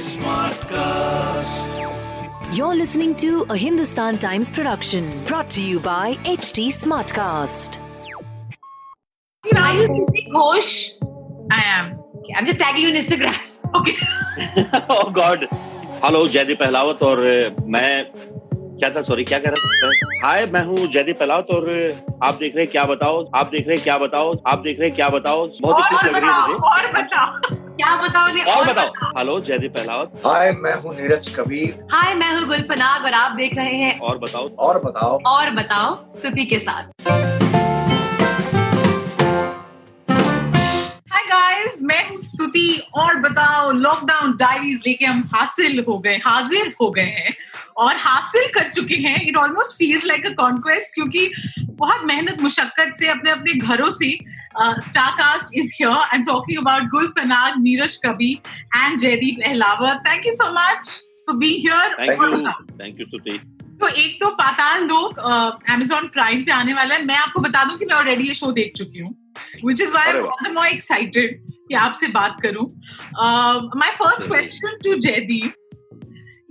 Smartcast. You're listening to a Hindustan Times production brought to you by HT Smartcast. Are you using Ghosh? I am. Okay, I'm just tagging you on Instagram. Okay. oh God. Hello Jaideep Pahlawat और मैं क्या था? Sorry क्या कह रहा था? हाय मैं हूँ जयदीप पलावत और आप देख रहे हैं क्या बताओ? आप देख रहे हैं क्या बताओ? आप देख रहे हैं क्या बताओ? बहुत ही खुश लग रही है मुझे। और बताओ। क्या बताओ ने और बताओ। हेलो जयदीप पहलावत। हाय मैं हूँ नीरज कबीर। हाय मैं हूँ गुलपनाग और आप देख रहे हैं और बताओ। और बताओ। और बताओ स्तुति के साथ। मैं और बताओ लॉकडाउन डायरीज लेके हम हासिल हो गए हाजिर हो गए हैं और हासिल कर चुके हैं। It almost feels like a conquest क्योंकि बहुत मेहनत मुशक्कत से अपने अपने घरों से starcast is here I am talking about Gul Panag Neeraj Kabi and Jaideep Ahlawat thank you so much for be here thank you thank you सुती तो एक तो पाताल लोग अमेजोन प्राइम पे आने वाला है। मैं आपको बता दूँ कि मैं ऑलरेडी ये शो देख चुकी हूँ विच इज़ वाई वाह। मोर एक्साइटेड कि आपसे बात करूँ। My first question to Jaideep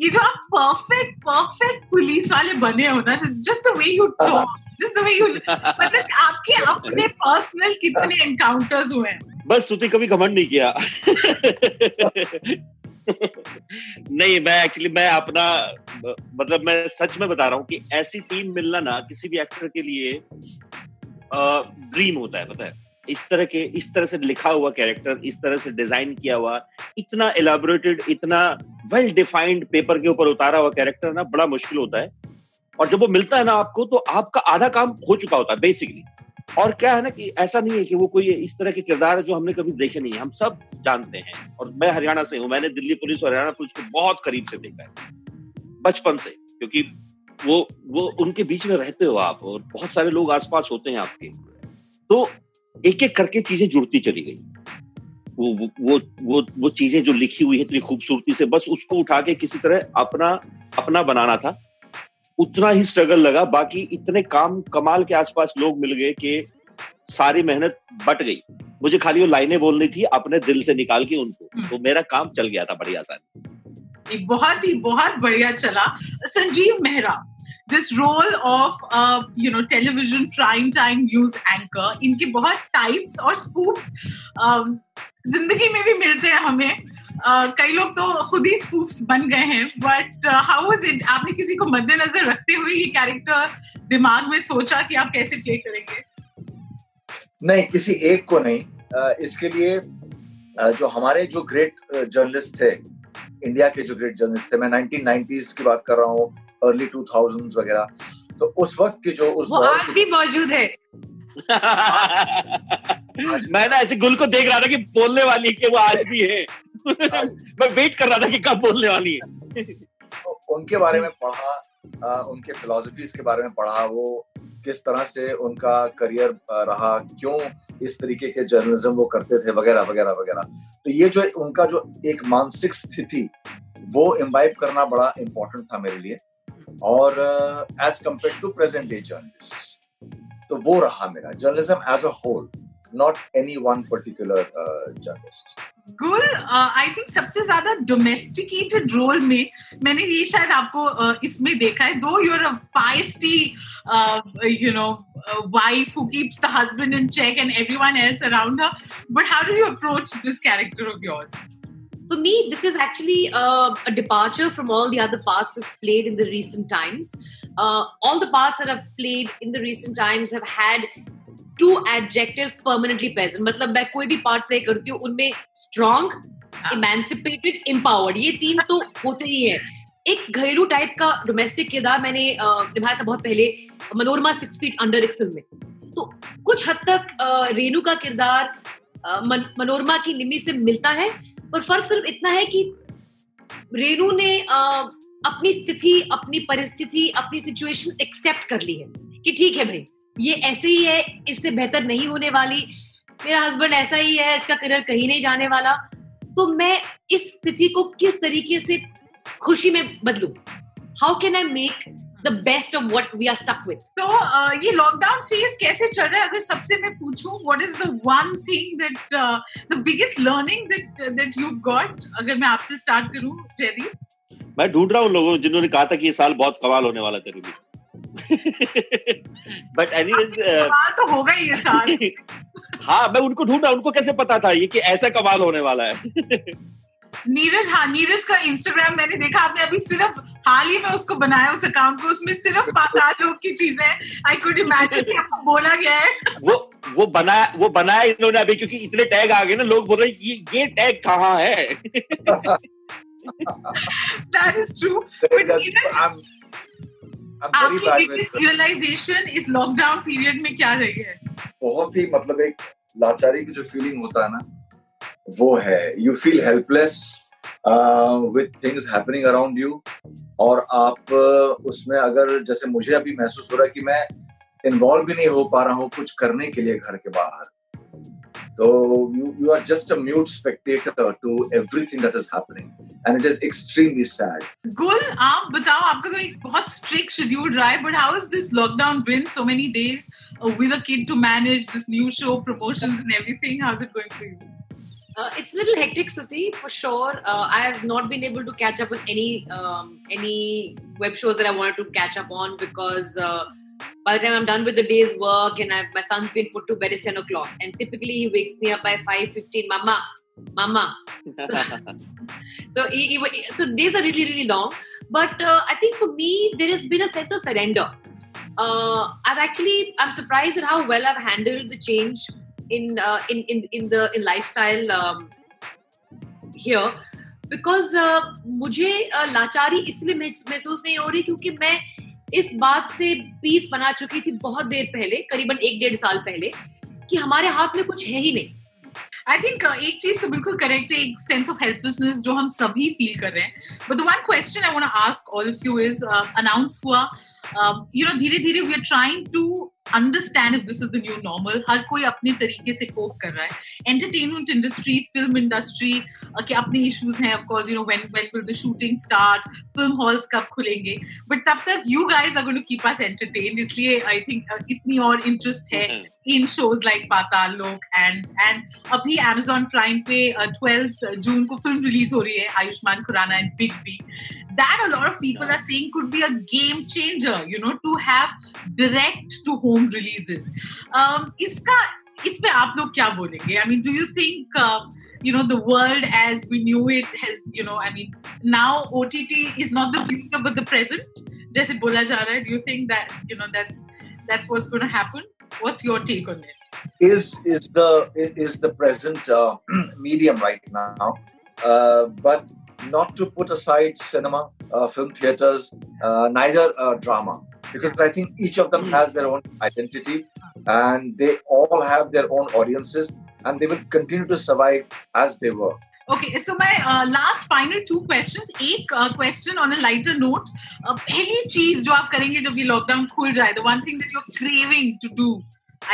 ये जो आप परफेक्ट परफेक्ट पुलिस वाले बने हो ना just the way you talk just the way you मतलब आपके अपने पर्सनल कितने एनकाउंटर्स हुए हैं? बस स्तुति कभी घमंड नहीं किया। नहीं मैं एक्चुअली मैं अपना मतलब मैं सच में बता रहा हूँ कि ऐसी टीम मिलना ना किसी भी एक्टर के लिए ड्रीम होता है पता है? इस तरह के, इस तरह से लिखा हुआ कैरेक्टर इस तरह से डिज़ाइन किया हुआ, इतना एलाबोरेटेड इतना वेल डिफाइंड पेपर के ऊपर उतारा हुआ कैरेक्टर ना बड़ा मुश्किल होता है। और जब वो मिलता है ना आपको तो आपका आधा काम हो चुका होता है बेसिकली और क्या है ना कि ऐसा नहीं है कि वो कोई इस तरह के किरदार है जो हमने कभी देखे नहीं है। हम सब जानते हैं। और मैं हरियाणा से हूँ, मैंने दिल्ली पुलिस और हरियाणा पुलिस को बहुत करीब से देखा है। बचपन से, क्योंकि वो वो उनके बीच में रहते हो आप और बहुत सारे लोग आसपास होते हैं आपके। तो एक एक करके चीज़ें जुड़ती चली गई। वो वो वो वो, चीज़ें जो लिखी हुई है इतनी खूबसूरती से बस उसको उठा के किसी तरह अपना अपना बनाना था। उतना ही स्ट्रगल लगा बाकी इतने काम कमाल के आसपास लोग मिल गए कि सारी मेहनत बट गई। मुझे खाली वो लाइनें बोलनी थी अपने दिल से निकाल के उनको। तो मेरा काम चल गया था बड़ी आसानी बहुत ही बहुत बढ़िया चला। Sanjeev Mehra this role of you know television prime time news anchor इनके बहुत टाइप्स और स्पूफ ज़िंदगी में भी मिलते हैं हमें। Uh, कई लोग तो खुद ही स्पूफ्स बन गए हैं बट हाउ इज़ इट आपने किसी को मद्देनजर रखते हुए ये कैरेक्टर दिमाग में सोचा कि आप कैसे प्ले करेंगे? नहीं किसी एक को नहीं। अ, इसके लिए अ, जो हमारे जो ग्रेट जर्नलिस्ट थे इंडिया के जो ग्रेट जर्नलिस्ट थे मैं 1990s की बात कर रहा हूँ अर्ली 2000s वगैरह। तो उस वक्त की जो उस वो दौर आज भी मौजूद है। मैं ना ऐसे गुल को देख रहा था कि बोलने वाली है कि वो आज भी है। मैं वेट कर रहा था कि कब बोलने वाली है। तो उनके बारे में पढ़ा उनके फिलोसफीज के बारे में पढ़ा वो किस तरह से उनका करियर रहा क्यों इस तरीके के जर्नलिज्म वो करते थे वगैरह वगैरह वगैरह। तो ये जो उनका जो एक मानसिक स्थिति वो इम्बाइब करना बड़ा इम्पोर्टेंट था मेरे लिए। और as compare to present day journalist तो वो रहा मेरा journalism as a whole not any one particular journalist Gul I think सबसे ज़्यादा डोमेस्टिकेटेड रोल में। मैंने ये शायद आपको uh, इसमें देखा है। Though you're are feisty you know wife who keeps the husband in check and everyone else around her but how do you approach this character of yours For me, this is actually uh, a departure from all the other parts I've played in the recent times. Uh, all the parts that I've played in the recent times have had two adjectives permanently present. मतलब मैं कोई भी part play करती हूँ उनमें strong emancipated empowered ये तीन तो होते ही है एक घरेलू टाइप का डोमेस्टिक किरदार मैंने uh, निभाया था बहुत पहले मनोरमा सिक्स फीट अंडर एक फ़िल्म में तो कुछ हद तक uh, रेनू का किरदार uh, मन, मनोरमा की निमी से मिलता है पर फ़र्क सिर्फ़ इतना है कि रेनू ने uh, अपनी स्थिति अपनी परिस्थिति अपनी सिचुएशन एक्सेप्ट कर ली है कि ठीक है भाई ये ऐसे ही है इससे बेहतर नहीं होने वाली मेरा हस्बैंड ऐसा ही है इसका करियर कहीं नहीं जाने वाला। तो मैं इस स्थिति को किस तरीके से खुशी में बदलू? How can I make the best of what we are stuck with. तो uh, ये लॉकडाउन फ़ेज़ कैसे चल रहा है? अगर सबसे मैं पूछूँ what is the one thing that the biggest learning that that you got अगर मैं आपसे स्टार्ट करूँ जयदीप। मैं ढूंढ रहा हूँ लोगों जिन्होंने कहा था कि ये साल बहुत कमाल होने वाला तेरे लिए बट एनीवेज तो होगा ही ये साल। हाँ मैं उनको ढूंढा उनको कैसे पता था ये कि ऐसा कमाल होने वाला है? नीरज हाँ नीरज का इंस्टाग्राम मैंने देखा आपने अभी सिर्फ़ हाल ही में उसको बनाया उस अकाउंट को उसमें सिर्फ़ लोग की चीज़ें आई कुड इमेजिन आपको बोला गया है। वो वो बनाया वो बनाया इन्होंने अभी क्योंकि इतने टैग आ गए ना लोग बोल रहे हैं, ये ये टैग कहाँ है? That is true but That's- I'm, I'm आपकी बिगेस्ट रियलाइजेशन इस लॉकडाउन पीरियड में क्या रही है? बहुत ही मतलब एक लाचारी की जो फीलिंग होता है ना वो है। You feel helpless with things happening around you और आप uh, उसमें अगर जैसे मुझे अभी महसूस हो रहा है कि मैं इन्वॉल्व भी नहीं हो पा रहा हूँ कुछ करने के लिए घर के बाहर तो you are just a mute spectator to everything that is happening and it is extremely sad Gul आप बताओ आपका तो एक बहुत स्ट्रिक्ट शेड्यूल रहा है but how is this lockdown been so many days with a kid to manage this new show promotions and everything how is it going for you Uh, it's a little hectic, Suti, for sure. Uh, I have not been able to catch up with any um, any web shows that I wanted to catch up on because uh, by the time I'm done with the day's work and I've, my son's been put to bed, it's ten o'clock, and typically he wakes me up by five fifteen. Mama, mama. So, so he, he, so days are really really long. But uh, I think for me there has been a sense of surrender. Uh, I've actually I'm surprised at how well I've handled the change in uh, in in in the in lifestyle um, here. Because uh, मुझे uh, लाचारी इसलिए महसूस नहीं हो रही क्योंकि मैं इस बात से पीस बना चुकी थी बहुत देर पहले करीबन एक डेढ़ साल पहले कि हमारे हाथ में कुछ है ही नहीं। आई थिंक uh, एक चीज़ तो बिल्कुल करेक्ट है एक सेंस ऑफ़ हेल्पलेसनेस जो हम सभी फील कर रहे हैं। But the one question I want to ask all of you is announce हुआ यू नो धीरे धीरे we are trying to understand if this is the new normal हर कोई अपने तरीके से कोप कर रहा है. एंटरटेनमेंट इंडस्ट्री फ़िल्म इंडस्ट्री के अपने इश्यूज़ हैं of course you know when when will the shooting start film halls कब खुलेंगे बट तब तक you guys are going to keep us entertained इसलिए आई थिंक इतनी और इंटरेस्ट है in shows like Patal Lok and and अभी Amazon Prime पे uh, 12 जून को फ़िल्म रिलीज़ हो रही है Ayushmann Khurrana and Big B that a lot of people are saying could be a game changer you know to have direct to home releases um, इसका इस पे आप लोग क्या बोलेंगे mean do you think uh, you know the world as we knew it has you know i mean now ott is not the future but the present. jaise bola jara, do you think that you know that's that's what's going to happen? What's your take on it? Is is the is the present uh, medium right now? Uh, but not to put aside cinema uh, film theaters uh, neither uh, drama because i think each of them Hmm. has their own identity and they all have their own audiences and they will continue to survive as they were Okay, so my uh, last final two questions. एक uh, question on a lighter note. Uh, पहली चीज जो आप करेंगे जब ये lockdown खुल जाए, the one thing that you're craving to do,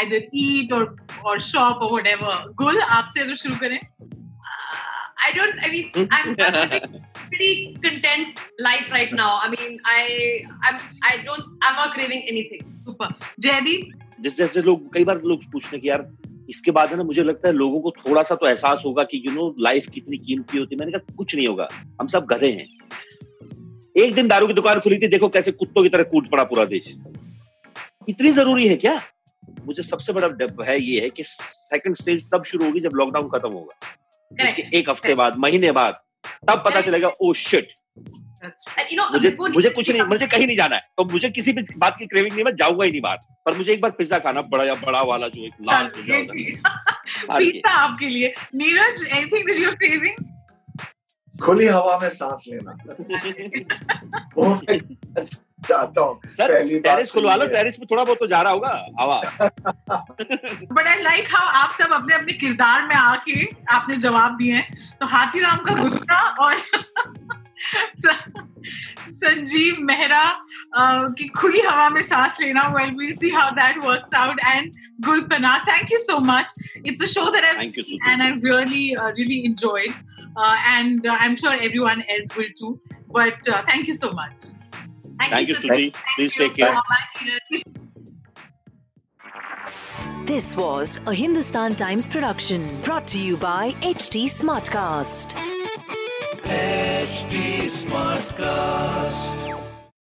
either eat or or shop or whatever. गुल आपसे अगर शुरू करें. I don't. I mean, I'm, I'm living pretty content life right now. I mean, I, I'm, I don't, I'm not craving anything. Super. Jaideep. जैसे जैसे लोग कई बार लोग पूछते हैं कि यार इसके बाद है ना मुझे लगता है लोगों को थोड़ा सा तो एहसास होगा कि यू नो लाइफ कितनी कीमती होती है मैंने कहा कुछ नहीं होगा हम सब गधे हैं एक दिन दारू की दुकान खुली थी देखो कैसे कुत्तों की तरह कूद पड़ा पूरा देश इतनी ज़रूरी है क्या मुझे सबसे बड़ा डर है ये है कि सेकंड स्टेज तब शुरू होगी जब लॉकडाउन खत्म होगा उसके एक हफ़्ते बाद महीने बाद तब पता चलेगा ओ shit That's right. And you know, मुझे मुझे कुछ नहीं मुझे कहीं नहीं जाना है। तो मुझे किसी भी बात की क्रेविंग नहीं मैं जाऊँगा ही नहीं बाहर। पर मुझे एक बार पिज्जा खाना बड़ा या बड़ा वाला जो एक लाल पिज्जा होता है। आपके लिए. Neeraj, anything that you're craving? खुली हवा में सांस लेना। चाहता हूँ। टेरिस खुलवा लो तो ये। टेरिस पे थोड़ा बहुत तो जा रहा होगा हवा। बट आई लाइक हाउ आप सब अपने अपने किरदार में आके आपने जवाब दिए हैं। तो हाथीराम का गुस्सा और संजीव मेहरा uh, की खुली हवा में सांस लेना। Well we'll see how that works out and गुलपना thank you so much it's a show that I Susan. and I really uh, really enjoyed. Uh, and uh, I'm sure everyone else will too. But uh, thank you so much Thank, Thank you, Stuti. Stuti. Please take care. This was a Hindustan Times production brought to you by HT Smartcast. HT Smartcast.